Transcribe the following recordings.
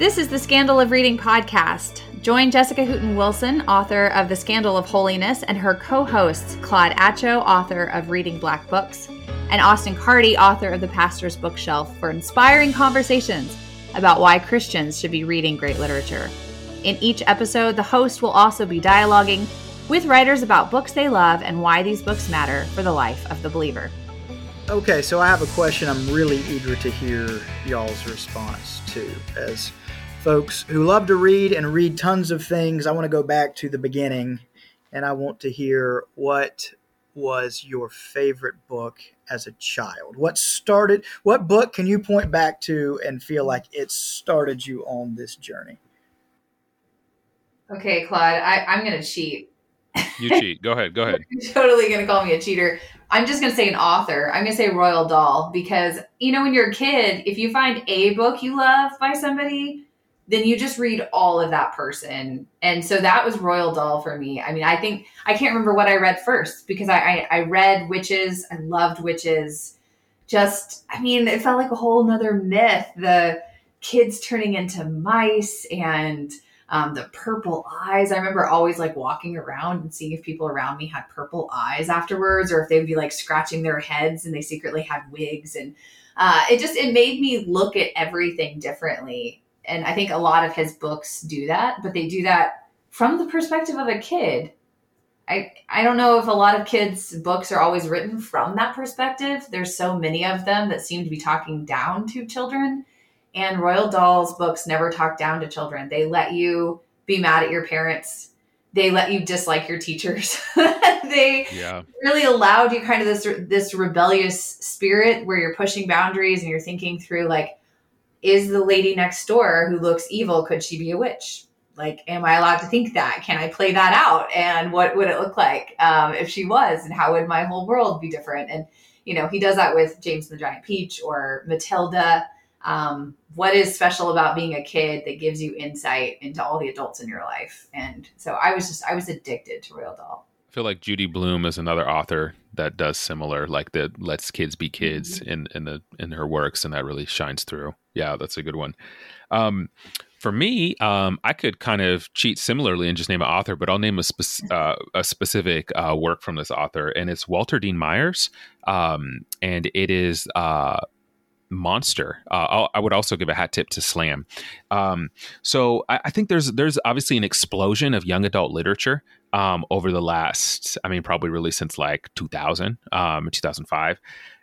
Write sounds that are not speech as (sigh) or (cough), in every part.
This is the Scandal of Reading podcast. Join Jessica Hooten Wilson, author of The Scandal of Holiness, and her co hosts, Claude Atcho, author of Reading Black Books, and Austin Carty, author of The Pastor's Bookshelf, for inspiring conversations about why Christians should be reading great literature. In each episode, the host will also be dialoguing with writers about books they love and why these books matter for the life of the believer. Okay, so I have a question I'm really eager to hear y'all's response to. As folks who love to read and read tons of things, I want to go back to the beginning and I want to hear what was your favorite book as a child? What started, what book can you point back to and feel like it started you on this journey? Okay, Claude, I, I'm going to cheat. You cheat. Go ahead. Go ahead. (laughs) You're totally going to call me a cheater. I'm just going to say an author. I'm going to say Roald Dahl because, you know, when you're a kid, if you find a book you love by somebody, then you just read all of that person. And so that was Roald Dahl for me. I mean, I think I can't remember what I read first because I, I, I read witches. I loved witches. Just, I mean, it felt like a whole nother myth. The kids turning into mice and um, the purple eyes. I remember always like walking around and seeing if people around me had purple eyes afterwards, or if they'd be like scratching their heads and they secretly had wigs. And uh, it just it made me look at everything differently and I think a lot of his books do that, but they do that from the perspective of a kid. I I don't know if a lot of kids' books are always written from that perspective. There's so many of them that seem to be talking down to children, and Roald Dahl's books never talk down to children. They let you be mad at your parents. They let you dislike your teachers. (laughs) they yeah. really allowed you kind of this this rebellious spirit where you're pushing boundaries and you're thinking through like is the lady next door who looks evil could she be a witch? Like am i allowed to think that? Can i play that out? And what would it look like um, if she was? And how would my whole world be different? And you know he does that with james and the giant peach or matilda. Um, what is special about being a kid that gives you insight into all the adults in your life? And so i was just i was addicted to Roald Dahl I feel like Judy Blume is another author that does similar, like that lets kids be kids mm-hmm. in in the in her works, and that really shines through. Yeah, that's a good one. Um, for me, um, I could kind of cheat similarly and just name an author, but I'll name a, spe- uh, a specific uh, work from this author, and it's Walter Dean Myers, um, and it is uh, monster. Uh, I would also give a hat tip to Slam. Um, so I, I, think there's there's obviously an explosion of young adult literature um, over the last, I mean, probably really since like 2000, um, 2005.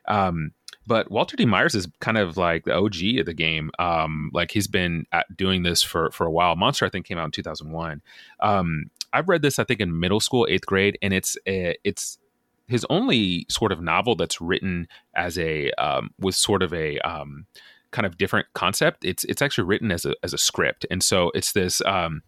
Um, but Walter D. Myers is kind of like the OG of the game. Um, like he's been doing this for for a while. Monster, I think, came out in 2001. Um, I've read this, I think, in middle school, eighth grade, and it's a, it's his only sort of novel that's written as a um, with sort of a um, kind of different concept. It's it's actually written as a as a script, and so it's this um,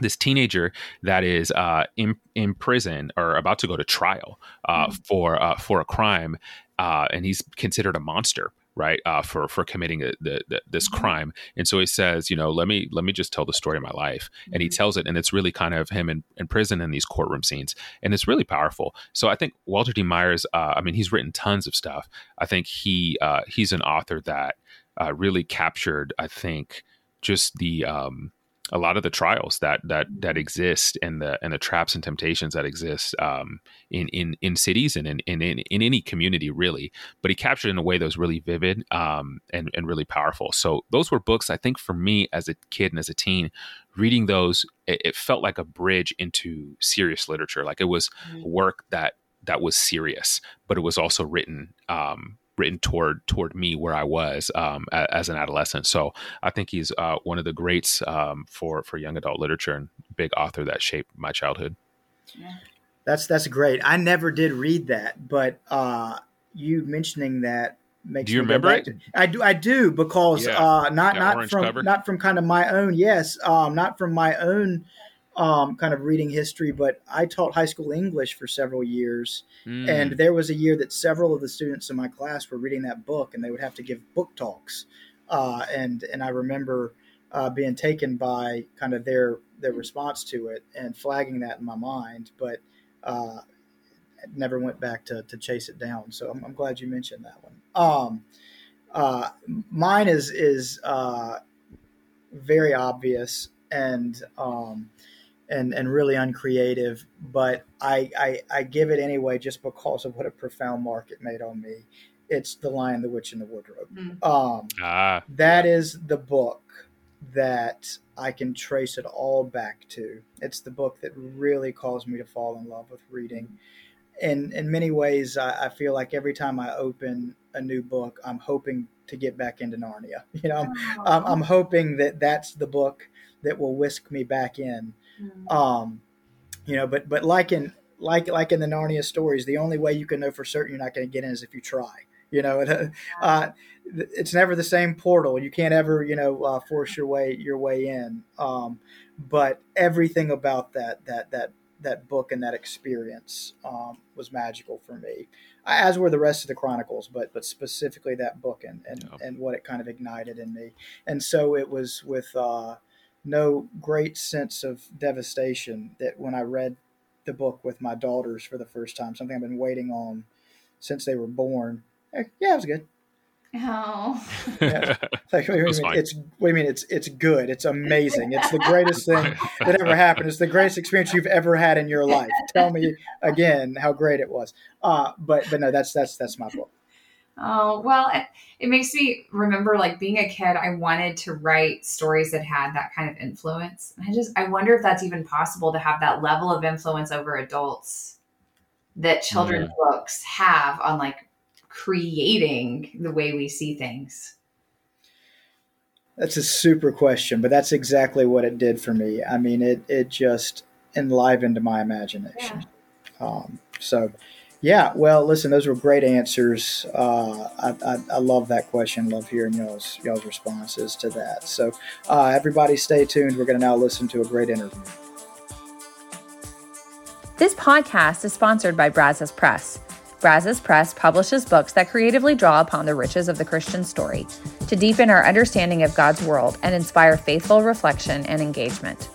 this teenager that is uh, in in prison or about to go to trial uh, mm-hmm. for uh, for a crime, uh, and he's considered a monster right uh, for for committing a, the, the, this mm-hmm. crime and so he says you know let me let me just tell the story of my life and he mm-hmm. tells it and it's really kind of him in, in prison in these courtroom scenes and it's really powerful so i think walter d myers uh, i mean he's written tons of stuff i think he uh, he's an author that uh, really captured i think just the um, a lot of the trials that that that exist and the and the traps and temptations that exist um, in in in cities and in, in in in any community really. But he captured in a way that was really vivid um, and and really powerful. So those were books I think for me as a kid and as a teen, reading those it, it felt like a bridge into serious literature. Like it was mm-hmm. work that that was serious, but it was also written um, written toward toward me where I was um, as an adolescent. So I think he's uh, one of the greats um, for for young adult literature and big author that shaped my childhood. Yeah. That's that's great. I never did read that, but uh, you mentioning that makes. Do you remember it? To, I do. I do because yeah. uh, not not from cover. not from kind of my own. Yes, um, not from my own um, kind of reading history, but I taught high school English for several years. Mm. And there was a year that several of the students in my class were reading that book and they would have to give book talks. Uh, and, and I remember uh, being taken by kind of their, their response to it and flagging that in my mind, but uh, never went back to, to chase it down. So I'm, I'm glad you mentioned that one. Um, uh, mine is, is uh, very obvious and um, and and really uncreative. But I, I I give it anyway just because of what a profound mark it made on me. It's the Lion, the Witch, and the Wardrobe. Mm. Um, ah, that is the book that I can trace it all back to. It's the book that really caused me to fall in love with reading. In in many ways, I, I feel like every time I open a new book, I'm hoping to get back into Narnia. (laughs) You know, I'm, I'm, I'm hoping that that's the book that will whisk me back in. Mm. Um, you know, but but like in like like in the Narnia stories, the only way you can know for certain you're not going to get in is if you try. You know, (laughs) uh, uh, it's never the same portal. You can't ever you know uh, force your way your way in. Um, but everything about that that that that book and that experience um, was magical for me, as were the rest of the chronicles. But but specifically that book and and, Yeah. and what it kind of ignited in me. And so it was with uh, no great sense of devastation that when I read the book with my daughters for the first time, something I've been waiting on since they were born. eh, Yeah, it was good. Oh. Yeah. (laughs) Like, what do you mean? fine. It's what do you mean? It's it's good. It's amazing. It's the greatest (laughs) thing that ever happened. It's the greatest experience you've ever had in your life. Tell me again how great it was. Uh, but but no, that's that's that's my book. Oh, well, it, it makes me remember like being a kid, I wanted to write stories that had that kind of influence. I just, I wonder if that's even possible to have that level of influence over adults that children's books have on like creating the way we see things. That's a super question, but that's exactly what it did for me. I mean, it it just enlivened my imagination. Um, so, yeah. Well, listen, those were great answers. Uh, I, I, I love that question. Love hearing y'all's y'all's responses to that. So, uh, everybody, stay tuned. We're going to now listen to a great interview. This podcast is sponsored by Brazos Press. Brazos Press publishes books that creatively draw upon the riches of the Christian story to deepen our understanding of God's world and inspire faithful reflection and engagement.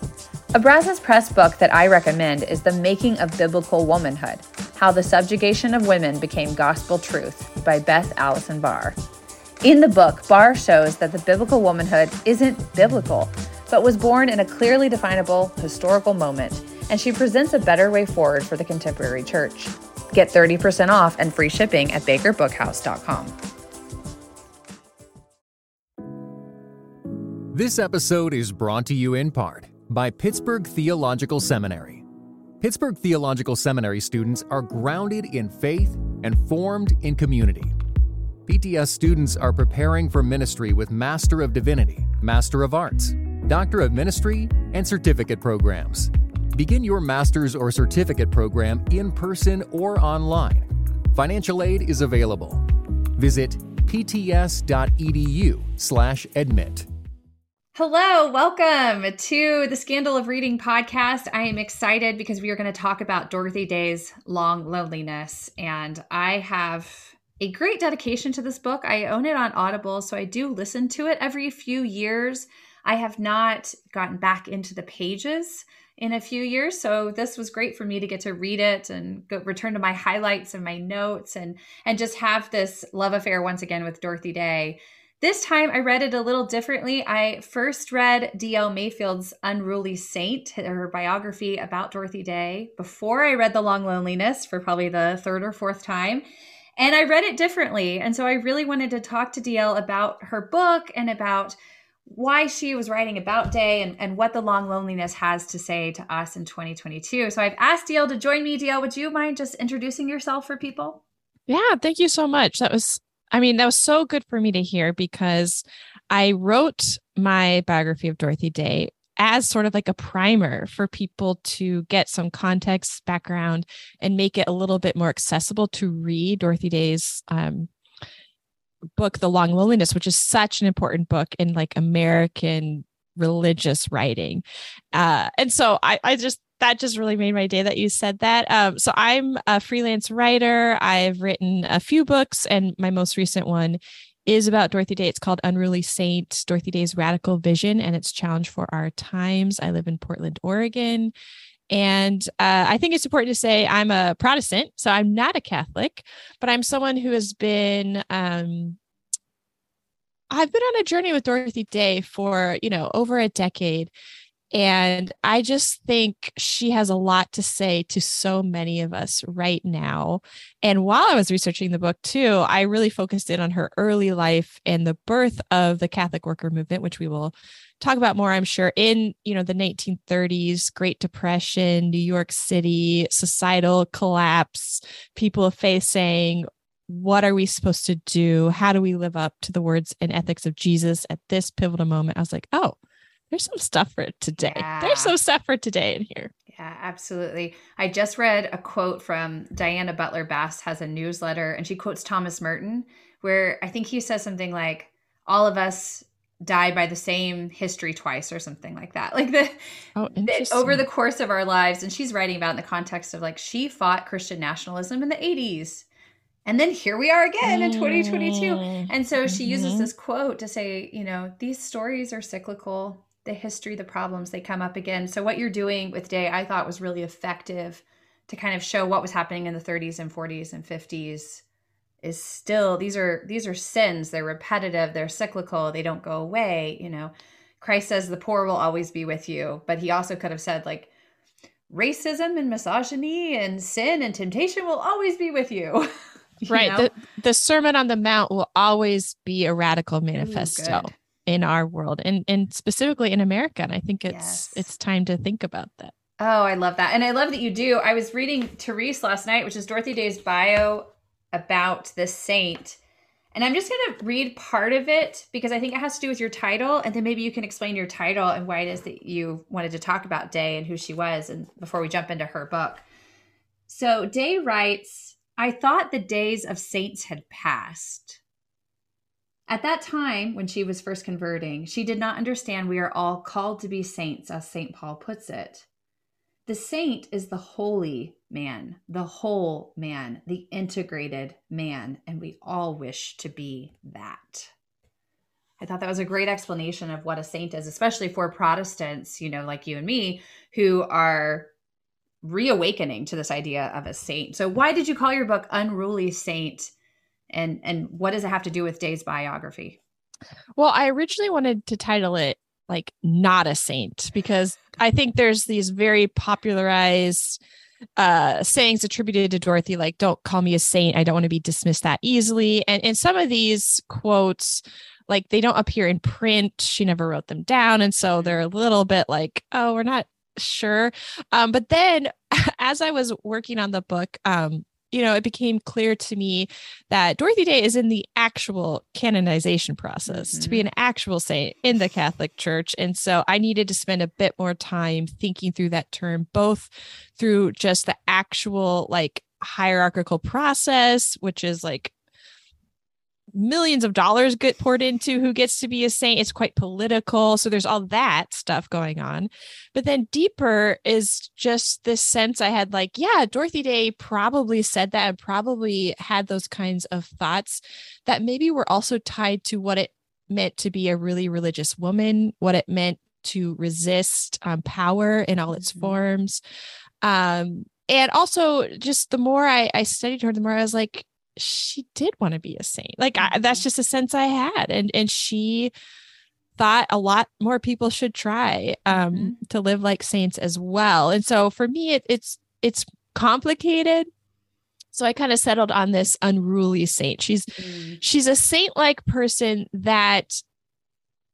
A Brazos Press book that I recommend is The Making of Biblical Womanhood How the Subjugation of Women Became Gospel Truth by Beth Allison Barr. In the book, Barr shows that the biblical womanhood isn't biblical, but was born in a clearly definable historical moment, and she presents a better way forward for the contemporary church. Get 30% off and free shipping at bakerbookhouse.com. This episode is brought to you in part by Pittsburgh Theological Seminary. Pittsburgh Theological Seminary students are grounded in faith and formed in community. PTS students are preparing for ministry with Master of Divinity, Master of Arts, Doctor of Ministry, and certificate programs. Begin your master's or certificate program in person or online. Financial aid is available. Visit pts.edu/admit. Hello, welcome to the Scandal of Reading podcast. I am excited because we are going to talk about Dorothy Day's Long Loneliness. And I have a great dedication to this book. I own it on Audible, so I do listen to it every few years. I have not gotten back into the pages in a few years, so this was great for me to get to read it and go, return to my highlights and my notes and and just have this love affair once again with Dorothy Day. This time I read it a little differently. I first read D.L. Mayfield's Unruly Saint, her biography about Dorothy Day, before I read The Long Loneliness for probably the third or fourth time. And I read it differently. And so I really wanted to talk to DL about her book and about why she was writing about Day and, and what The Long Loneliness has to say to us in 2022. So I've asked DL to join me. DL, would you mind just introducing yourself for people? Yeah, thank you so much. That was, I mean, that was so good for me to hear because I wrote my biography of Dorothy Day as sort of like a primer for people to get some context, background, and make it a little bit more accessible to read Dorothy Day's um, book, The Long Loneliness, which is such an important book in like American religious writing. Uh, and so I, I just that just really made my day that you said that. Um, so I'm a freelance writer. I've written a few books, and my most recent one is about Dorothy Day. It's called Unruly Saint Dorothy Day's Radical Vision and its Challenge for Our Times. I live in Portland, Oregon. And uh, I think it's important to say I'm a Protestant, so I'm not a Catholic, but I'm someone who has been. Um, I've been on a journey with Dorothy Day for, you know, over a decade. And I just think she has a lot to say to so many of us right now. And while I was researching the book too, I really focused in on her early life and the birth of the Catholic worker movement, which we will talk about more, I'm sure, in you know the 1930s, Great Depression, New York City, societal collapse, people of faith saying, what are we supposed to do? How do we live up to the words and ethics of Jesus at this pivotal moment? I was like, oh, there's some stuff for today. Yeah. There's some stuff for today in here. Yeah, absolutely. I just read a quote from Diana Butler Bass has a newsletter and she quotes Thomas Merton where I think he says something like all of us die by the same history twice or something like that. (laughs) Like the, oh, the over the course of our lives and she's writing about in the context of like she fought Christian nationalism in the 80s. And then here we are again in 2022. Mm. And so she uses mm-hmm. this quote to say, you know, these stories are cyclical the history, the problems, they come up again. So what you're doing with Day, I thought was really effective to kind of show what was happening in the 30s and 40s and 50s is still these are these are sins. They're repetitive. They're cyclical. They don't go away you know. Christ says the poor will always be with you but he also could have said like racism and misogyny and sin and temptation will always be with you, (laughs) you right. the, the sermon on the mount will always be a radical manifesto. Ooh, in our world and and specifically in America. And I think it's yes. it's time to think about that. Oh, I love that. And I love that you do. I was reading Therese last night, which is Dorothy Day's bio about the saint. And I'm just going to read part of it because I think it has to do with your title. And then maybe you can explain your title and why it is that you wanted to talk about Day and who she was. And before we jump into her book. So Day writes I thought the days of saints had passed. At that time, when she was first converting, she did not understand we are all called to be saints, as St. Paul puts it. The saint is the holy man, the whole man, the integrated man, and we all wish to be that. I thought that was a great explanation of what a saint is, especially for Protestants, you know, like you and me, who are reawakening to this idea of a saint. So, why did you call your book Unruly Saint? And and what does it have to do with Day's biography? Well, I originally wanted to title it like not a saint because I think there's these very popularized uh sayings attributed to Dorothy like don't call me a saint. I don't want to be dismissed that easily. And and some of these quotes like they don't appear in print. She never wrote them down and so they're a little bit like oh we're not sure. Um but then (laughs) as I was working on the book um you know, it became clear to me that Dorothy Day is in the actual canonization process mm-hmm. to be mm-hmm. an actual saint in the Catholic Church. And so I needed to spend a bit more time thinking through that term, both through just the actual like hierarchical process, which is like millions of dollars get poured into who gets to be a saint. It's quite political. So there's all that stuff going on. But then deeper is just this sense I had like, yeah, Dorothy Day probably said that and probably had those kinds of thoughts that maybe were also tied to what it meant to be a really religious woman, what it meant to resist um, power in all its mm-hmm. forms. Um, and also just the more I, I studied her, the more I was like, she did want to be a saint. Like I, that's mm-hmm. just a sense I had, and and she thought a lot more people should try um, mm-hmm. to live like saints as well. And so for me, it, it's it's complicated. So I kind of settled on this unruly saint. She's mm. she's a saint like person that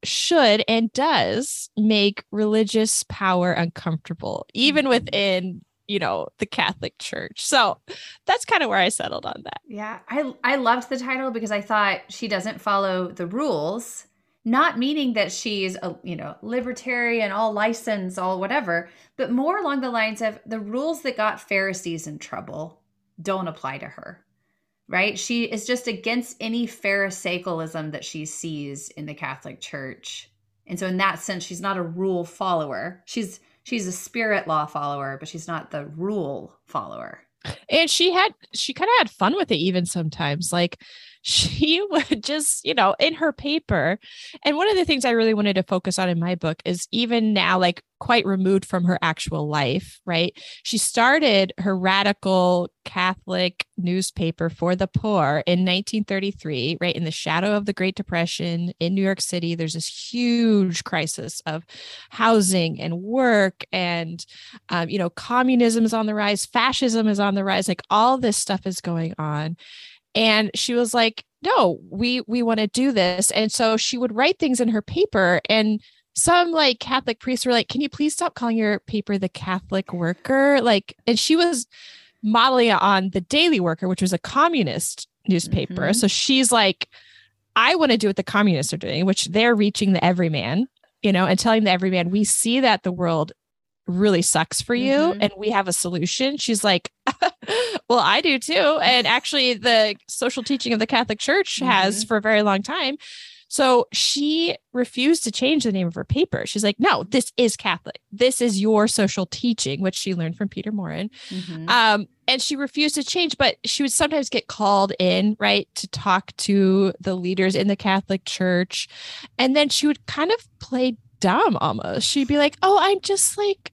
should and does make religious power uncomfortable, even mm-hmm. within you know the catholic church. So that's kind of where i settled on that. Yeah i i loved the title because i thought she doesn't follow the rules not meaning that she's a you know libertarian all license all whatever but more along the lines of the rules that got pharisees in trouble don't apply to her right? She is just against any pharisaicalism that she sees in the catholic church. And so in that sense, she's not a rule follower. She's she's a spirit law follower, but she's not the rule follower. And she had she kind of had fun with it even sometimes. Like she (laughs) would just, you know, in her paper. And one of the things I really wanted to focus on in my book is even now, like quite removed from her actual life, right? She started her radical Catholic newspaper for the poor in 1933, right? In the shadow of the Great Depression in New York City, there's this huge crisis of housing and work, and, um, you know, communism is on the rise, fascism is on the rise, like all this stuff is going on and she was like no we we want to do this. And so she would write things in her paper and some like catholic priests were like can you please stop calling your paper the catholic worker? Like and she was modeling it on the daily worker which was a communist newspaper. Mm-hmm. so she's like i want to do what the communists are doing which they're reaching the everyman you know and telling the everyman we see that the world really sucks for you mm-hmm. and we have a solution she's like (laughs) well i do too and (laughs) actually the social teaching of the catholic church mm-hmm. has for a very long time so she refused to change the name of her paper. She's like, no, this is Catholic. This is your social teaching, which she learned from Peter Maurin. Mm-hmm. Um, and she refused to change, but she would sometimes get called in, right, to talk to the leaders in the Catholic Church. And then she would kind of play dumb almost. She'd be like, oh, I'm just like,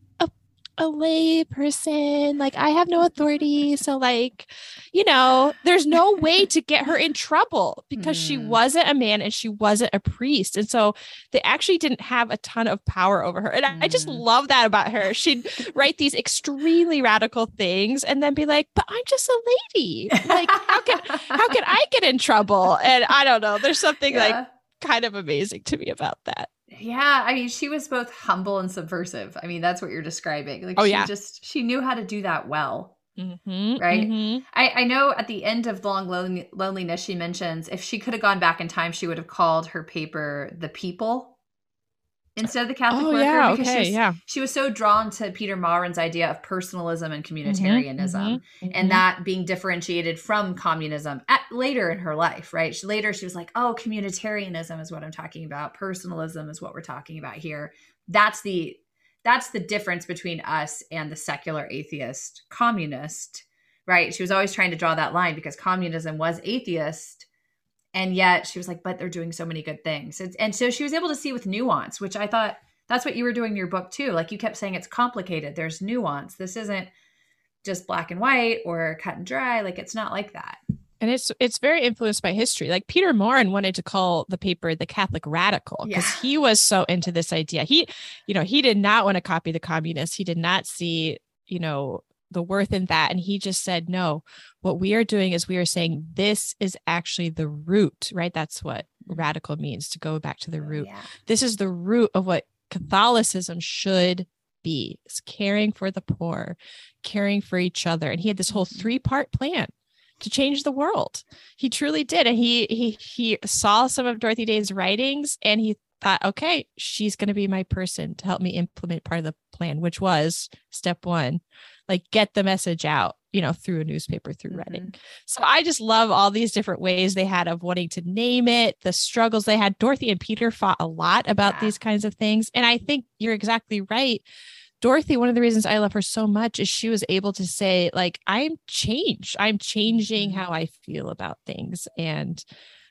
a lay person. Like I have no authority. So like, you know, there's no way to get her in (laughs) trouble because mm. she wasn't a man and she wasn't a priest. And so they actually didn't have a ton of power over her. And mm. I, just mm. love that about her. She'd write these extremely radical things and then be like, but I'm just a lady. Like how can how can I get in trouble? And I don't know. There's something yeah. like kind of amazing to me about that. Yeah, I mean, she was both humble and subversive. I mean, that's what you're describing. Like, oh she yeah, just she knew how to do that well. Mm-hmm, right. Mm-hmm. I I know at the end of Long Loneliness, she mentions if she could have gone back in time, she would have called her paper "The People." Instead of the Catholic oh, worker yeah, because okay, she, was, yeah. she was so drawn to Peter Maurin's idea of personalism and mm-hmm, communitarianism mm-hmm, and that being differentiated from communism at later in her life, right? She, later she was like, "Oh, communitarianism is what I'm talking about. Personalism is what we're talking about here." That's the that's the difference between us and the secular atheist communist, right? She was always trying to draw that line because communism was atheist and yet she was like but they're doing so many good things. And, and so she was able to see with nuance which i thought that's what you were doing in your book too. Like you kept saying it's complicated. There's nuance. This isn't just black and white or cut and dry. Like it's not like that. And it's it's very influenced by history. Like peter Maurin wanted to call the paper the catholic radical because yeah. he was so into this idea. He you know he did not want to copy the communists. He did not see you know the worth in that. And he just said, no, what we are doing is we are saying this is actually the root, right? That's what mm-hmm. radical means to go back to the root. Yeah. This is the root of what Catholicism should be. It's caring for the poor, caring for each other. And he had this whole mm-hmm. three part plan to change the world. He truly did. And he he he saw some of Dorothy Day's writings and he thought, okay, she's going to be my person to help me implement part of the plan, which was step one, like get the message out, you know, through a newspaper, through mm-hmm. writing. So I just love all these different ways they had of wanting to name it, the struggles they had. Dorothy and Peter fought a lot about yeah. these kinds of things. And I think you're exactly right. Dorothy, one of the reasons I love her so much is she was able to say, like, I'm changed. I'm changing mm-hmm. how I feel about things. And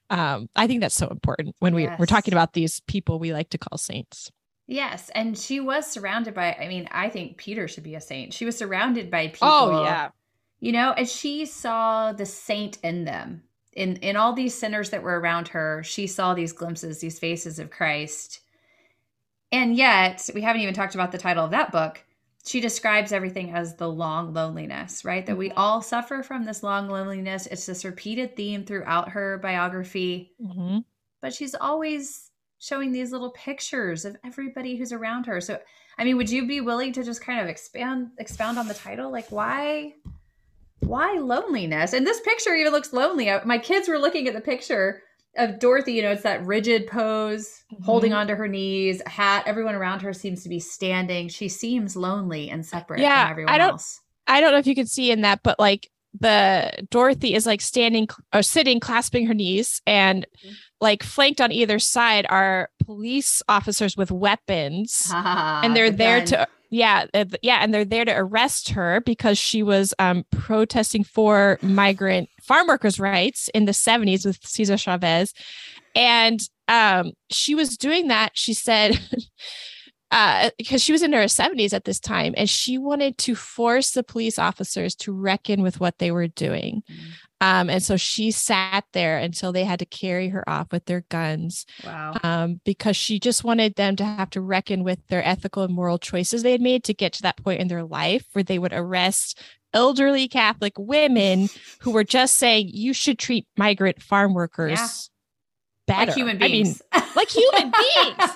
um, I think that's so important when we, yes. we're talking about these people we like to call saints. Yes, and she was surrounded by I mean, I think Peter should be a saint. She was surrounded by people. Oh, yeah. You know, and she saw the saint in them. In in all these sinners that were around her, she saw these glimpses, these faces of Christ. And yet, we haven't even talked about the title of that book. She describes everything as the long loneliness, right? That we mm-hmm. all suffer from this long loneliness. It's this repeated theme throughout her biography. Mm-hmm. But she's always showing these little pictures of everybody who's around her. So, I mean, would you be willing to just kind of expand expound on the title? Like, why, why loneliness? And this picture even looks lonely. My kids were looking at the picture of Dorothy. You know, it's that rigid pose, mm-hmm. holding onto her knees, hat. Everyone around her seems to be standing. She seems lonely and separate yeah, from everyone I don't, else. I don't know if you can see in that, but like the Dorothy is like standing or sitting, clasping her knees, and Mhm. like flanked on either side are police officers with weapons, (laughs) and they're The there gun. to yeah uh, yeah, and they're there to arrest her because she was um protesting for migrant farm workers' rights in the seventies with Cesar Chavez, and um she was doing that. She said. (laughs) Uh, because she was in her 70s at this time and she wanted to force the police officers to reckon with what they were doing. Mm. Um, and so she sat there until they had to carry her off with their guns Wow. um, because she just wanted them to have to reckon with their ethical and moral choices they had made to get to that point in their life where they would arrest elderly Catholic women who were just saying you should treat migrant farm workers Yeah. Better. Like human I mean, beings. (laughs) like human beings.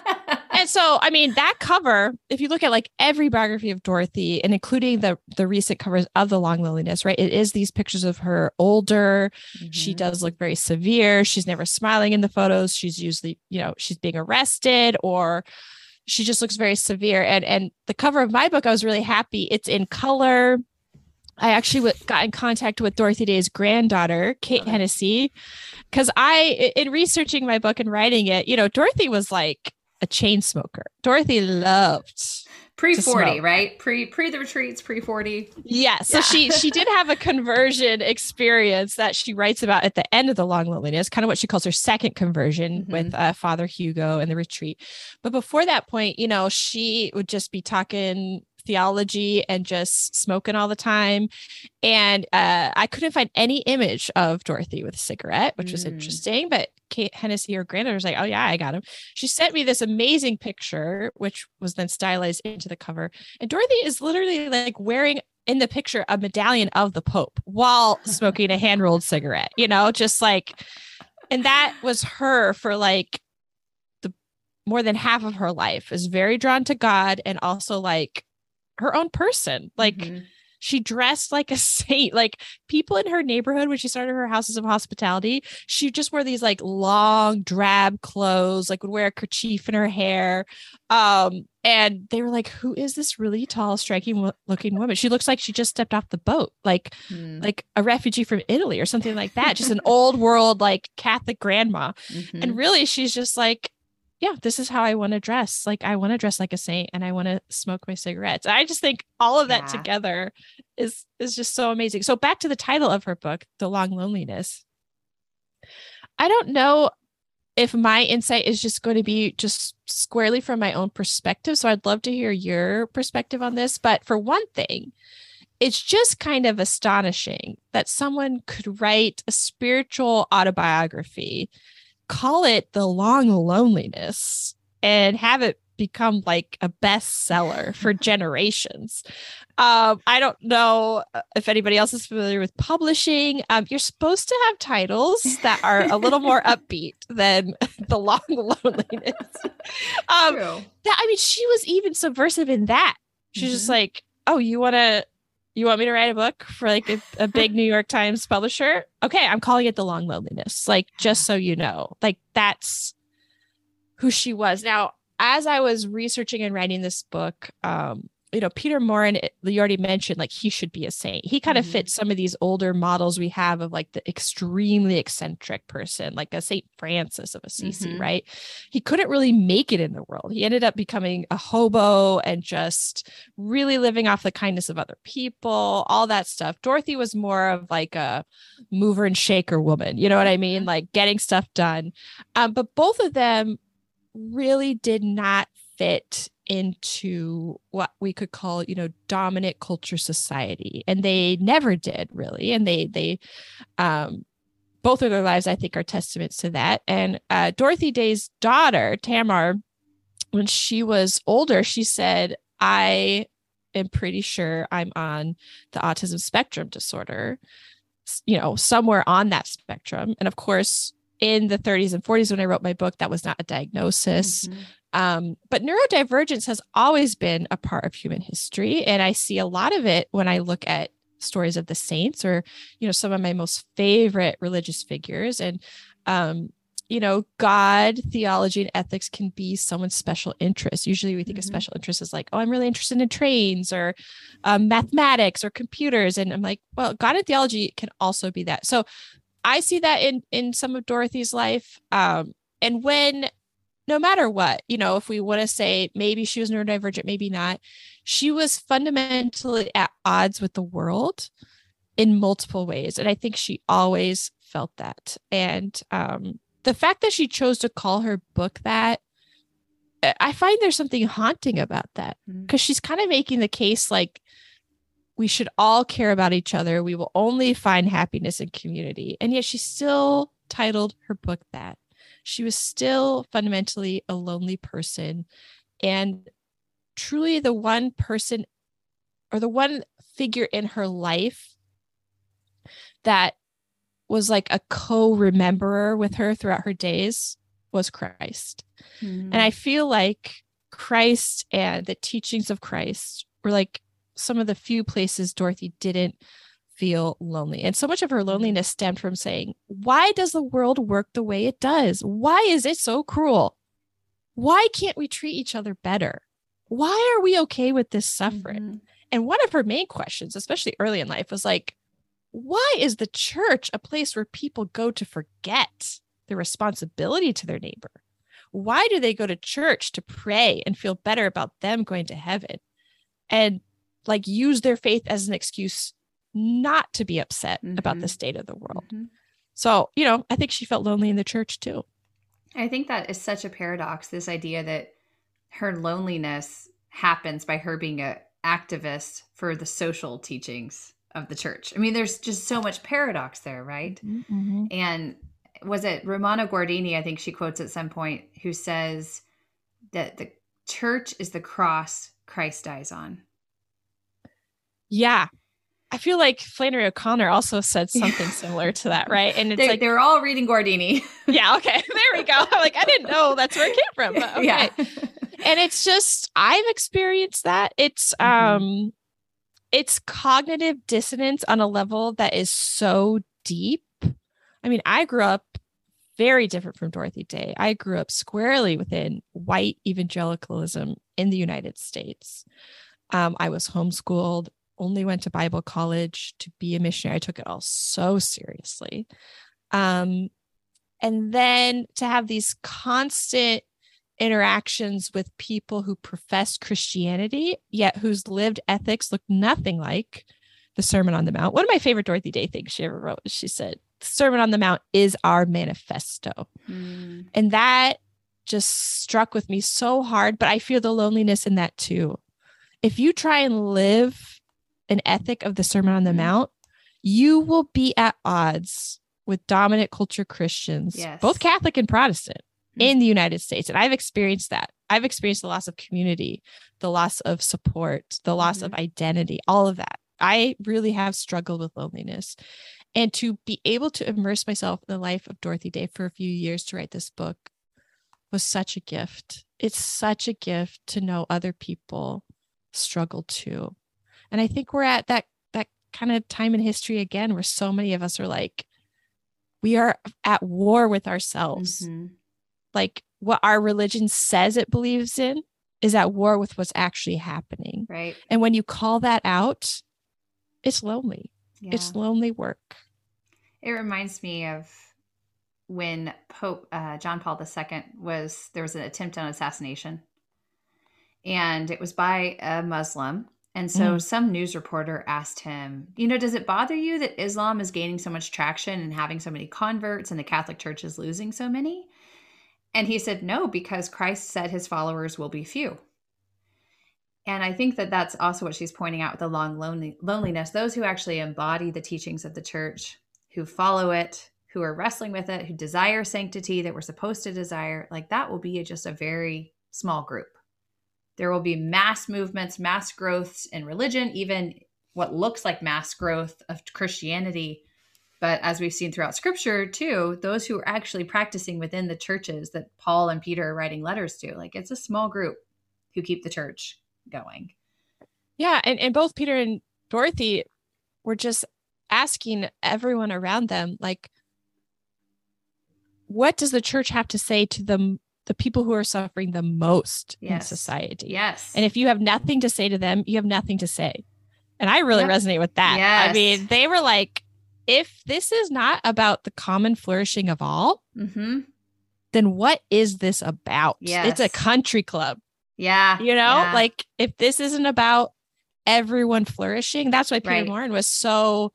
And so, I mean, that cover, if you look at like every biography of Dorothy and including the the recent covers of The Long Loneliness, right? It is these pictures of her older. She Mhm. does look very severe. She's never smiling in the photos. She's usually, you know, she's being arrested or she just looks very severe. And and the cover of my book, I was really happy. It's in color. I actually w- got in contact with Dorothy Day's granddaughter, Kate Okay. Hennessy, because I, in researching my book and writing it, you know, Dorothy was like a chain smoker. Dorothy loved pre to 40, smoke. right? Pre pre the retreats, pre 40. Yeah. So Yeah. she she did have a conversion experience that she writes about at the end of the long loneliness, kind of what she calls her second conversion Mhm. with uh, Father Hugo and the retreat. But before that point, you know, she would just be talking theology and just smoking all the time. And uh, I couldn't find any image of Dorothy with a cigarette, which was Mm. interesting. But Kate Hennessy, her granddaughter, was like, "Oh yeah, I got him." She sent me this amazing picture, which was then stylized into the cover. And Dorothy is literally like wearing in the picture a medallion of the Pope while smoking a hand rolled cigarette, you know, just like, and that was her for like the more than half of her life is very drawn to God and also like her own person. Like, Mhm. she dressed like a (laughs) saint. Like people in her neighborhood when she started her houses of hospitality, she just wore these like long drab clothes, like would wear a kerchief in her hair. Um, and they were like, "Who is this really tall, striking looking woman? She looks like she just stepped off the boat, like Mm. like a refugee from Italy or something like that. Just an (laughs) old world like Catholic grandma." Mhm. And really, she's just like, yeah, this is how I want to dress. Like, I want to dress like a saint and I want to smoke my cigarettes. I just think all of that Yeah. together is is just so amazing. So back to the title of her book, The Long Loneliness. I don't know if my insight is just going to be just squarely from my own perspective. So I'd love to hear your perspective on this. But for one thing, it's just kind of astonishing that someone could write a spiritual autobiography, call it The Long Loneliness, and have it become like a bestseller for (laughs) generations. Um, I don't know uh, if anybody else is familiar with publishing. Um, you're supposed to have titles that are a little more (laughs) upbeat than (laughs) The Long Loneliness. Um, True. that I mean, she was even subversive in that. She's just Mhm. like, "Oh, you want to, you want me to write a book for like a, a big New York Times publisher? Okay, I'm calling it The Long Loneliness. Like, just so you know, like that's who she was. Now, as I was researching and writing this book, um, you know, Peter Maurin, you already mentioned, like he should be a saint. He kind of Mhm. fits some of these older models we have of like the extremely eccentric person, like a Saint Francis of Assisi, Mhm. right? He couldn't really make it in the world. He ended up becoming a hobo and just really living off the kindness of other people, all that stuff. Dorothy was more of like a mover and shaker woman, you know what I mean? Like getting stuff done. Um, but both of them really did not fit into what we could call you know dominant culture society and they never did really and they they um both of their lives i think are testaments to that and uh dorothy day's daughter tamar when she was older she said i am pretty sure i'm on the autism spectrum disorder you know somewhere on that spectrum and of course in the 30s and 40s when i wrote my book that was not a diagnosis Mhm. Um, but neurodivergence has always been a part of human history. And I see a lot of it when I look at stories of the saints or, you know, some of my most favorite religious figures. And um, you know, God, theology, and ethics can be someone's special interest. Usually we think Mhm. of special interest as like, oh, I'm really interested in trains or um, mathematics or computers. And I'm like, well, God and theology can also be that. So I see that in in some of Dorothy's life. Um, and when no matter what, you know, if we want to say maybe she was neurodivergent, maybe not, she was fundamentally at odds with the world in multiple ways. And I think she always felt that. And um, the fact that she chose to call her book that, I- find there's something haunting about that because she's kind of making the case like we should all care about each other. We will only find happiness in community. And yet she still titled her book that. She was still fundamentally a lonely person and truly the one person or the one figure in her life that was like a co-rememberer with her throughout her days was Christ. Mhm. And I feel like Christ and the teachings of Christ were like some of the few places Dorothy didn't feel lonely. And so much of her loneliness stemmed from saying, Why does the world work the way it does? Why is it so cruel? Why can't we treat each other better? Why are we okay with this suffering? Mhm. And one of her main questions, especially early in life, was like, why is the church a place where people go to forget their responsibility to their neighbor? Why do they go to church to pray and feel better about them going to heaven and like use their faith as an excuse not to be upset about the Mhm. state of the world? Mhm. So, you know, I think she felt lonely in the church too. I think that is such a paradox. This idea that her loneliness happens by her being a activist for the social teachings of the church. I mean, there's just so much paradox there, right? Mm-hmm. And was it Romano Guardini? I think she quotes at some point who says that the church is the cross Christ dies on. Yeah. I feel like Flannery O'Connor also said something similar to that, right? And it's They, like, they're all reading Guardini. (laughs) yeah, okay, (laughs) there we go. I'm like, I didn't know that's where it came from. But (laughs) okay. Yeah. and it's just I've experienced that. It's Mhm. um it's cognitive dissonance on a level that is so deep. I mean, I grew up very different from Dorothy Day. I grew up squarely within white evangelicalism in the United States. Um, I was homeschooled, only went to Bible college to be a missionary. I took it all so seriously. Um, and then to have these constant interactions with people who profess Christianity, yet whose lived ethics look nothing like the Sermon on the Mount. One of my favorite Dorothy Day things she ever wrote, she said, the Sermon on the Mount is our manifesto. Mm. And that just struck with me so hard, but I feel the loneliness in that too. If you try and live an ethic of the Sermon on the Mhm. Mount, you will be at odds with dominant culture Christians, Yes. both Catholic and Protestant Mhm. in the United States. And I've experienced that. I've experienced the loss of community, the loss of support, the loss of identity, all of that. I really have struggled with loneliness. And to be able to immerse myself in the life of Dorothy Day for a few years to write this book was such a gift. It's such a gift to know other people struggle too. And I think we're at that that kind of time in history again where so many of us are like we are at war with ourselves Mhm. like what our religion says it believes in is at war with what's actually happening. Right. And when you call that out, it's lonely. Yeah. It's lonely work. It reminds me of when Pope uh, John Paul II was there was an attempt on assassination, and it was by a Muslim. And so mm. some news reporter asked him, you know, does it bother you that Islam is gaining so much traction and having so many converts and the Catholic Church is losing so many? And he said, no, because Christ said his followers will be few. And I think that that's also what she's pointing out with the long lonely, loneliness. Those who actually embody the teachings of the church, who follow it, who are wrestling with it, who desire sanctity that we're supposed to desire, like that will be just a very small group. There will be mass movements, mass growths in religion, even what looks like mass growth of Christianity. But as we've seen throughout scripture too, those who are actually practicing within the churches that Paul and Peter are writing letters to, like it's a small group who keep the church going. Yeah. And, and both Peter and Dorothy were just asking everyone around them, like, what does the church have to say to the the people who are suffering the most in society? Yes. And if you have nothing to say to them, you have nothing to say. And I really Yep. resonate with that. I mean, they were like, if this is not about the common flourishing of all, mm-hmm. then what is this about? It's a country club, Yeah. you know? yeah. Like if this isn't about everyone flourishing, that's why Peter Right. Maurin was so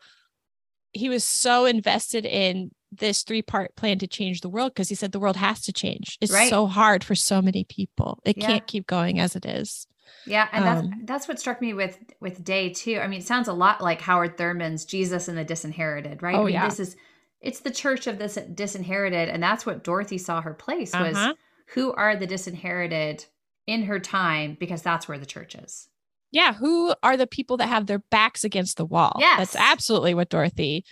he was so invested in this three-part plan to change the world because he said the world has to change. It's Right. so hard for so many people. It Yeah. can't keep going as it is. Yeah, and Um, that's that's what struck me with with Day too. I mean, it sounds a lot like Howard Thurman's Jesus and the Disinherited, right? Oh, I mean, yeah. this is it's the church of this disinherited, and that's what Dorothy saw her place was Uh-huh. who are the disinherited in her time because that's where the church is. yeah, who are the people that have their backs against the wall? Yes. That's absolutely what Dorothy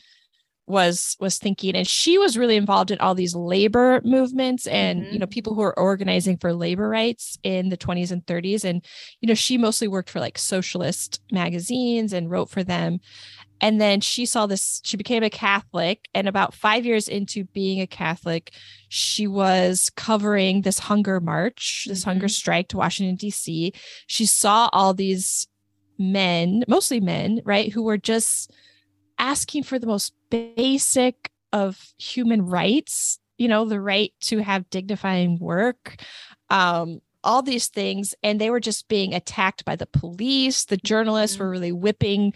was was thinking and she was really involved in all these labor movements and Mhm. you know people who are organizing for labor rights in the 20s and 30s and you know she mostly worked for like socialist magazines and wrote for them and then she saw this she became a catholic and about 5 years into being a catholic she was covering this hunger march this hunger Mhm. strike to Washington DC she saw all these men mostly men right who were just asking for the most basic of human rights you know the right to have dignifying work um all these things and they were just being attacked by the police the journalists Mhm. were really whipping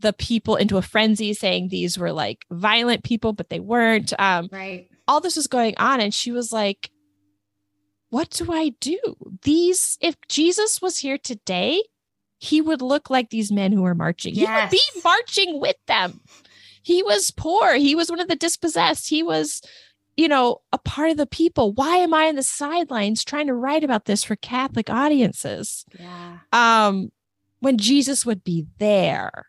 the people into a frenzy saying these were like violent people but they weren't um Right. all this was going on and she was like what do i do these if jesus was here today he would look like these men who are marching. He would be marching with them. He was poor. He was one of the dispossessed. He was you know a part of the people. Why am i on the sidelines trying to write about this for catholic audiences? Yeah. um when jesus would be there.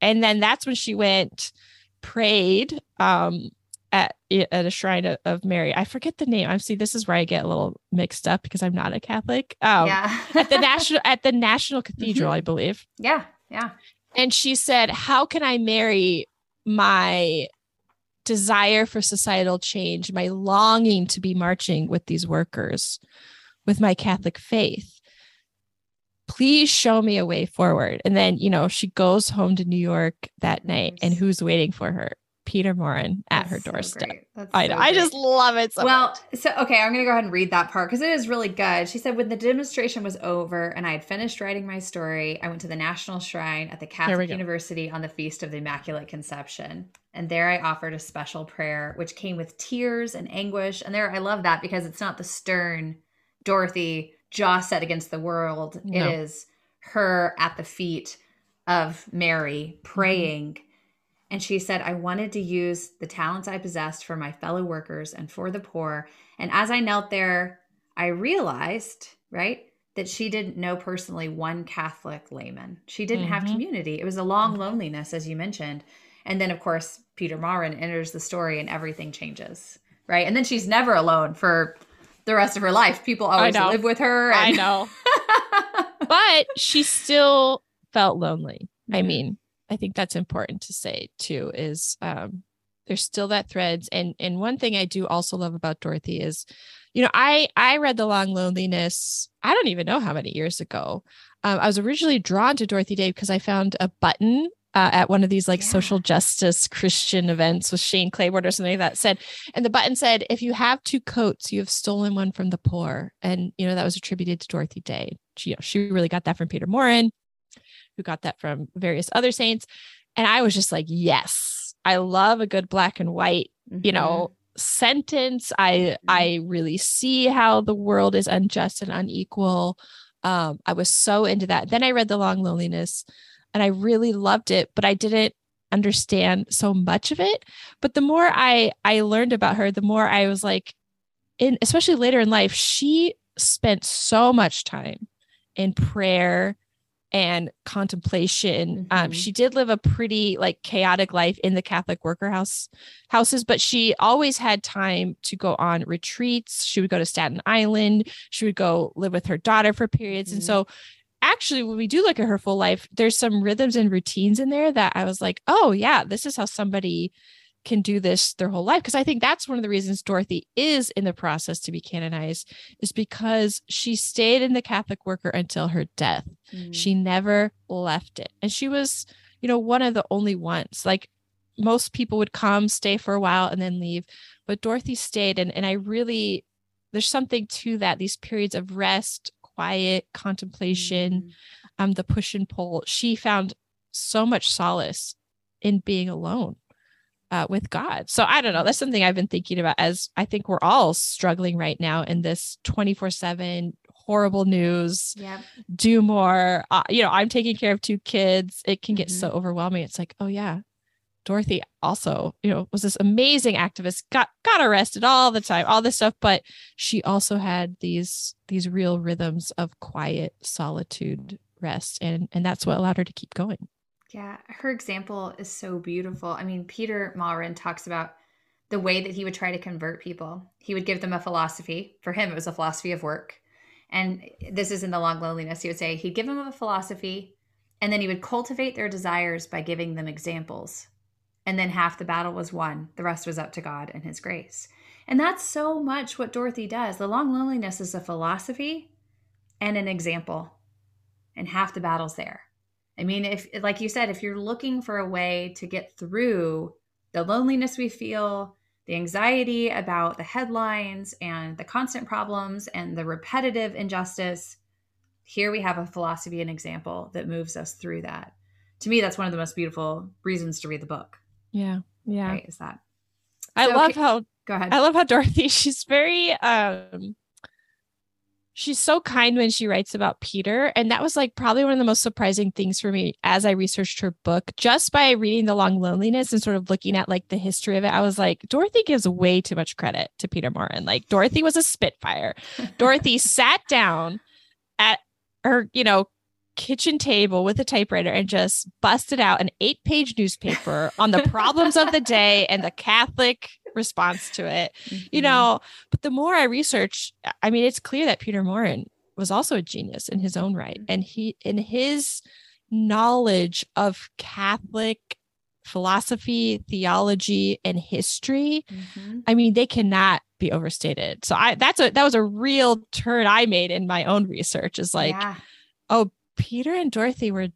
And then that's when she went prayed um at at a shrine of, of mary. I forget the name. I'm see this is where i get a little mixed up because i'm not a catholic. Um yeah. at the (laughs) national at the national cathedral i believe. Yeah. Yeah. and she said how can i marry my desire for societal change my longing to be marching with these workers with my catholic faith? Please show me a way forward. And then you know she goes home to new york that night and who's waiting for her peter maurin at That's her doorstep. That's i so i just love it so well, much. so okay, I'm gonna go ahead and read that part because it is really good. She said, when the demonstration was over and I had finished writing my story, I went to the National Shrine at the Catholic. University on the Feast of the Immaculate Conception, and there I offered a special prayer, which came with tears and anguish. And there, I love that because it's not the stern Dorothy jaw set against the world. No. It is her at the feet of Mary mm-hmm. praying. And she said, I wanted to use the talents I possessed for my fellow workers and for the poor. And as I knelt there, I realized, right, that she didn't know personally one Catholic layman. She didn't have Mhm. community. It was a long loneliness, as you mentioned. And then, of course, Peter Maurin enters the story and everything changes, right? And then she's never alone for the rest of her life. People always live with her. i know (laughs) but she still felt lonely. I Mhm. mean, I think that's important to say too. Is um, there's still that threads, and and one thing I do also love about Dorothy is, you know, I I read The Long Loneliness. I don't even know how many years ago. Um, I was originally drawn to Dorothy Day because I found a button. Uh, at one of these like Yeah. social justice Christian events with Shane Claiborne or something like that said, and the button said, "If you have two coats, you have stolen one from the poor." And you know that was attributed to Dorothy Day. She, you know, she really got that from Peter Maurin, who got that from various other saints. And I was just like, yes, I love a good black and white, you Mhm. know, sentence. I I really see how the world is unjust and unequal. Um, I was so into that. Then I read The Long Loneliness and I really loved it, but I didn't understand so much of it. But the more I I learned about her, the more I was like, in especially later in life, she spent so much time in prayer and contemplation. Um, Mhm. she did live a pretty like chaotic life in the Catholic worker house houses, but she always had time to go on retreats. She would go to Staten Island. She would go live with her daughter for periods. And Mhm. so actually when we do look at her full life, there's some rhythms and routines in there that I was like, oh yeah, this is how somebody can do this their whole life because i think that's one of the reasons dorothy is in the process to be canonized is because she stayed in the catholic worker until her death. Mm. she never left it. And she was you know one of the only ones. Like most people would come stay for a while and then leave. But dorothy stayed and, and i really there's something to that these periods of rest quiet contemplation Mm. um the push and pull. She found so much solace in being alone uh, with god. So i don't know. That's something i've been thinking about as i think we're all struggling right now in this 24 7 horrible news. Yep. do more. Uh, you know i'm taking care of two kids. It can get Mhm. so overwhelming. It's like oh yeah. Dorothy also you know was this amazing activist got got arrested all the time all this stuff but she also had these these real rhythms of quiet solitude rest and and that's what allowed her to keep going Yeah, her example is so beautiful. I mean, Peter Maurin talks about the way that he would try to convert people. He would give them a philosophy. For him, it was a philosophy of work. And this is in The Long Loneliness. He would say he'd give them a philosophy, and then he would cultivate their desires by giving them examples. And then half the battle was won. The rest was up to God and his grace. And that's so much what Dorothy does. The Long Loneliness is a philosophy and an example. And half the battle's there. I mean, if, like you said, if you're looking for a way to get through the loneliness we feel, the anxiety about the headlines and the constant problems and the repetitive injustice, here we have a philosophy and example that moves us through that. To me, that's one of the most beautiful reasons to read the book. yeah yeah Right? Is that? i So, love okay- how Go ahead. I love how Dorothy, (laughs) she's very um she's so kind when she writes about Peter. And that was like probably one of the most surprising things for me as I researched her book, just by reading The Long Loneliness and sort of looking at like the history of it. I was like, Dorothy gives way too much credit to Peter Maurin. Like Dorothy was a spitfire. (laughs) Dorothy sat down at her, you know, kitchen table with a typewriter and just busted out an eight page newspaper on the problems of the day and the Catholic response to it you Mhm. know but the more i research i mean it's clear that peter maurin was also a genius in his own right and he in his knowledge of catholic philosophy theology and history Mhm. i mean they cannot be overstated so i that's a that was a real turn i made in my own research is like yeah. oh peter and dorothy were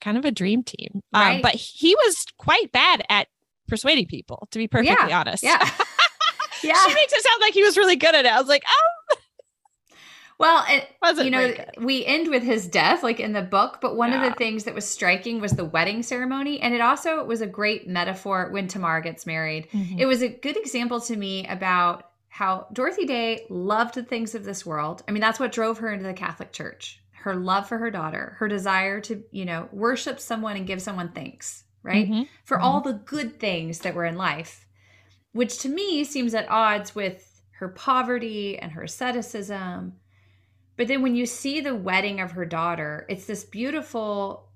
kind of a dream team um, but he was quite bad at persuading people to be perfectly honest Yeah. (laughs) (laughs) yeah. she makes it sound like he was really good at it. I was like, oh, Well, it, wasn't you know, we end with his death, like in the book. But one of the things that was striking was the wedding ceremony, and it also was a great metaphor when Tamar gets married. Mm-hmm. It was a good example to me about how Dorothy Day loved the things of this world. I mean, that's what drove her into the Catholic Church. Her love for her daughter, her desire to, you know, worship someone and give someone thanks, right? Mhm. For Mhm. all the good things that were in life, which to me seems at odds with her poverty and her asceticism. But then when you see the wedding of her daughter, it's this beautiful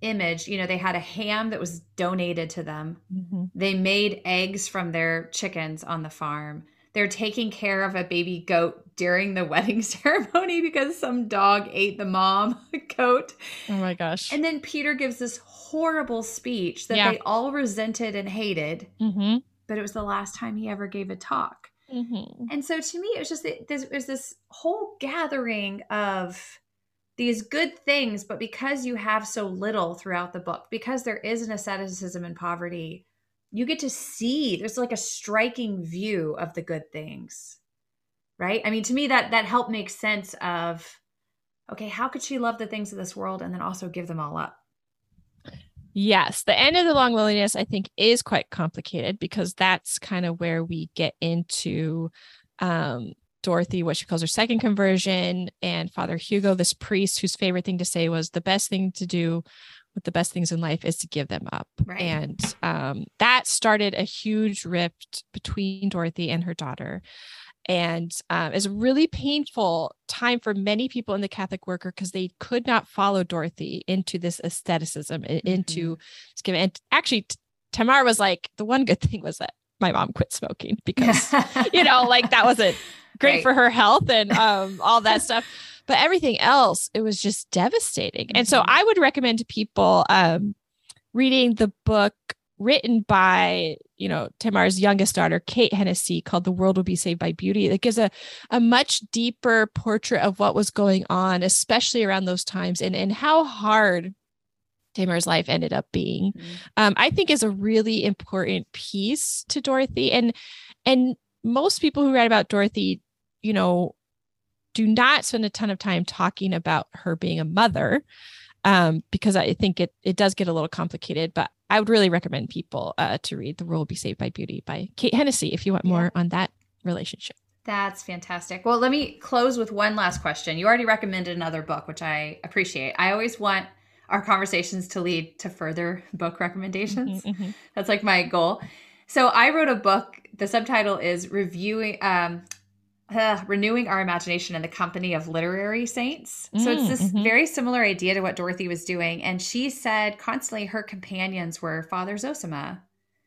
image. You know, they had a ham that was donated to them. Mhm. They made eggs from their chickens on the farm. They're taking care of a baby goat during the (laughs) wedding ceremony because some dog ate the mom (laughs) goat. Oh my gosh. And then Peter gives this horrible speech that Yeah. they all resented and hated, hmm but it was the last time he ever gave a talk. hmm And so to me, it was just that this it was this whole gathering of these good things, but because you have so little throughout the book, because there is an asceticism and poverty, you get to see there's like a striking view of the good things. Right? I mean, to me that that helped make sense of okay, how could she love the things of this world and then also give them all up? Yes, the end of the long loneliness, I think, is quite complicated because that's kind of where we get into um, Dorothy, what she calls her second conversion, and Father Hugo, this priest whose favorite thing to say was the best thing to do with the best things in life is to give them up. Right. And um, that started a huge rift between Dorothy and her daughter. And um, it's a really painful time for many people in the Catholic worker because they could not follow Dorothy into this aestheticism, i- into. And actually, Tamar was like, the one good (laughs) thing was that my mom quit smoking (laughs) because, you know, like that wasn't great Right. for her health and um, all that (laughs) stuff. But everything else, it was just devastating. And so Mhm. I would recommend to people um, reading the book written by you know tamar's youngest daughter kate hennessy called the world will be saved by beauty that gives a, a much deeper portrait of what was going on especially around those times and and how hard tamar's life ended up being mm-hmm. um, i think is a really important piece to dorothy and and most people who write about dorothy you know do not spend a ton of time talking about her being a mother um, because I think it it does get a little complicated. But I would really recommend people uh, to read "The World Will Be Saved by Beauty" by Kate Hennessy if you want more on that relationship. That's fantastic. Well, let me close with one last question. You already recommended another book, which I appreciate. I always want our conversations to lead to further book recommendations. Mm-hmm, mm-hmm. That's like my goal. So I wrote a book. The subtitle is reviewing um, uh, renewing our imagination in the company of literary saints. Mm, so it's mm, this mm-hmm. very similar idea to what Dorothy was doing. And she said constantly her companions were Father Zosima,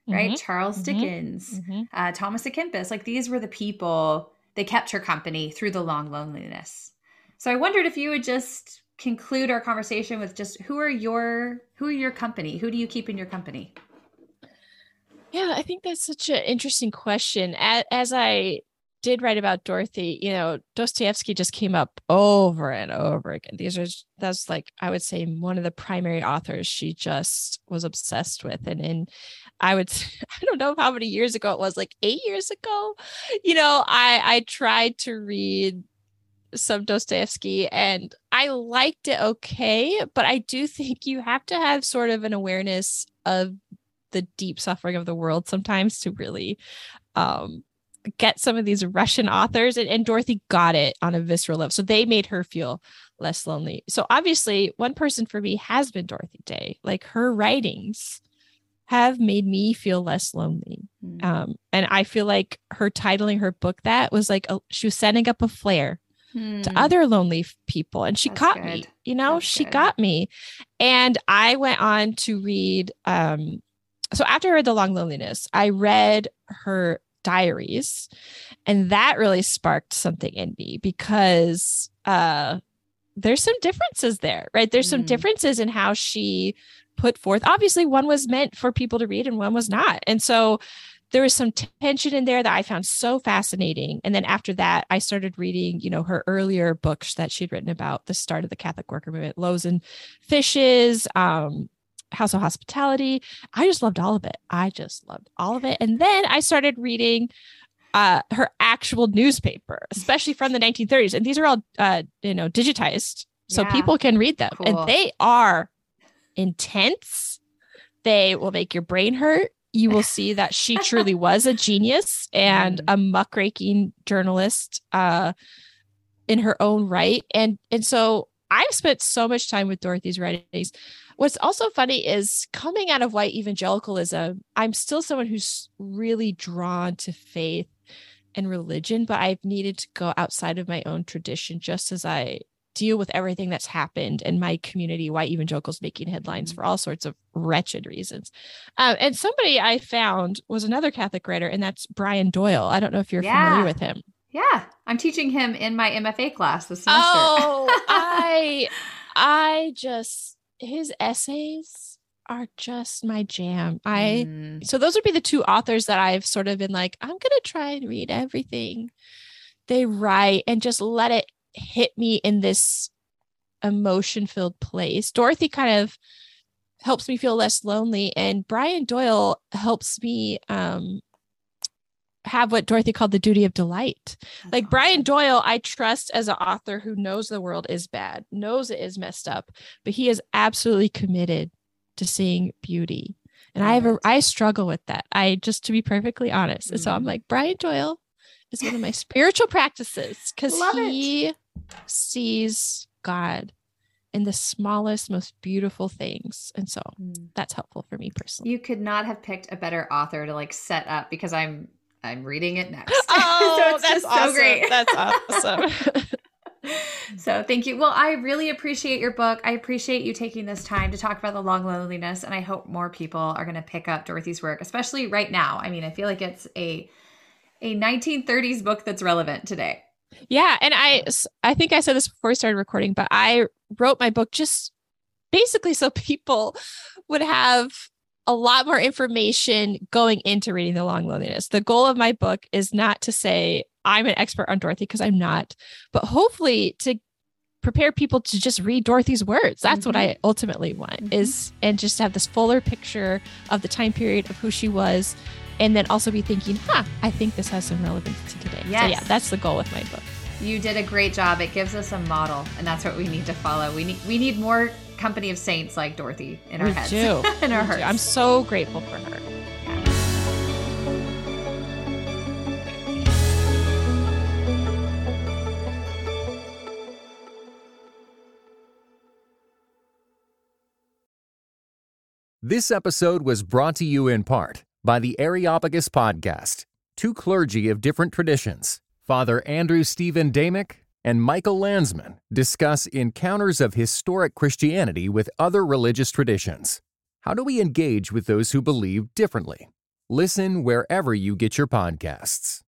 right? Mm-hmm. Charles mm-hmm. Dickens, mm-hmm. uh, Thomas à Kempis. Like these were the people that kept her company through the long loneliness. So I wondered if you would just conclude our conversation with just who are your who are your company? Who do you keep in your company? Yeah, I think that's such an interesting question. As, as I did write about Dorothy, you know, Dostoevsky just came up over and over again. These are that's like I would say one of the primary authors she just was obsessed with. And in I would (laughs) I don't know how many years ago it was, like eight years ago. You know, I I tried to read some Dostoevsky and I liked it okay, but I do think you have to have sort of an awareness of the deep suffering of the world sometimes to really um get some of these Russian authors, and, and Dorothy got it on a visceral level. So they made her feel less lonely. So obviously, one person for me has been Dorothy Day. Like her writings have made me feel less lonely. Mm-hmm. Um, and I feel like her titling her book that was like a, she was setting up a flare mm-hmm. to hmm. other lonely people, and she That's caught good. me. You know, That's she good. got me, and I went on to read. Um, so after I read The Long Loneliness, I read her diaries and that really sparked something in me because uh there's some differences there right there's some mm. differences in how she put forth obviously one was meant for people to read and one was not and so there was some tension in there that I found so fascinating. And then after that, I started reading, you know, her earlier books that she'd written about the start of the Catholic worker movement, Loaves and Fishes, um, House of Hospitality. I just loved all of it. I just loved all of it. And then I started reading uh, her actual newspaper, especially from the 1930s. And these are all, uh, you know, digitized, so yeah. people can read them, cool. and they are intense. They will make your brain hurt. You will see that she truly (laughs) was a genius and mm. a muckraking journalist uh, in her own right. And and so I've spent so much time with Dorothy's writings. What's also funny is coming out of white evangelicalism, I'm still someone who's really drawn to faith and religion, but I've needed to go outside of my own tradition just as I deal with everything that's happened in my community, white evangelicals making headlines mm-hmm. for all sorts of wretched reasons. Um, and somebody I found was another Catholic writer, and that's Brian Doyle. I don't know if you're yeah. familiar with him. Yeah, I'm teaching him in my MFA class this semester. Oh, (laughs) I, I just his essays are just my jam. I mm. so those would be the two authors that I've sort of been like, I'm gonna try and read everything they write and just let it hit me in this emotion filled place. Dorothy kind of helps me feel less lonely, and Brian Doyle helps me um have what Dorothy called the duty of delight. Like. Brian Doyle, I trust as an author who knows the world is bad, knows it is messed up, but he is absolutely committed to seeing beauty. And. I have a I struggle with that. I just to be perfectly honest. And so I'm mm-hmm. like, Brian Doyle is one of my spiritual practices because he it. sees God in the smallest, most beautiful things. And so mm. that's helpful for me personally. You could not have picked a better author to like set up because I'm I'm reading it next. (laughs) Oh, so that's awesome. so great. That's (laughs) awesome. (laughs) so thank you. Well, I really appreciate your book. I appreciate you taking this time to talk about the long loneliness, and I hope more people are going to pick up Dorothy's work, especially right now. I mean, I feel like it's a a 1930s book that's relevant today. Yeah, and I I think I said this before we started recording, but I wrote my book just basically so people would have a lot more information going into reading The Long Loneliness. The goal of my book is not to say I'm an expert on Dorothy because I'm not, but hopefully to prepare people to just read Dorothy's words. That's mm-hmm. what I ultimately want mm-hmm. is and just have this fuller picture of the time period of who she was and then also be thinking, huh, I think this has some relevance to today. Yes. So yeah, that's the goal with my book. You did a great job. It gives us a model, and that's what we need to follow. We need we need more company of saints like Dorothy in our we heads. Do. (laughs) in our hearts. I'm so grateful for her. This episode was brought to you in part by the Areopagus Podcast, two clergy of different traditions, Father Andrew Stephen Damick and Michael Landsman, discuss encounters of historic Christianity with other religious traditions. How do we engage with those who believe differently? Listen wherever you get your podcasts.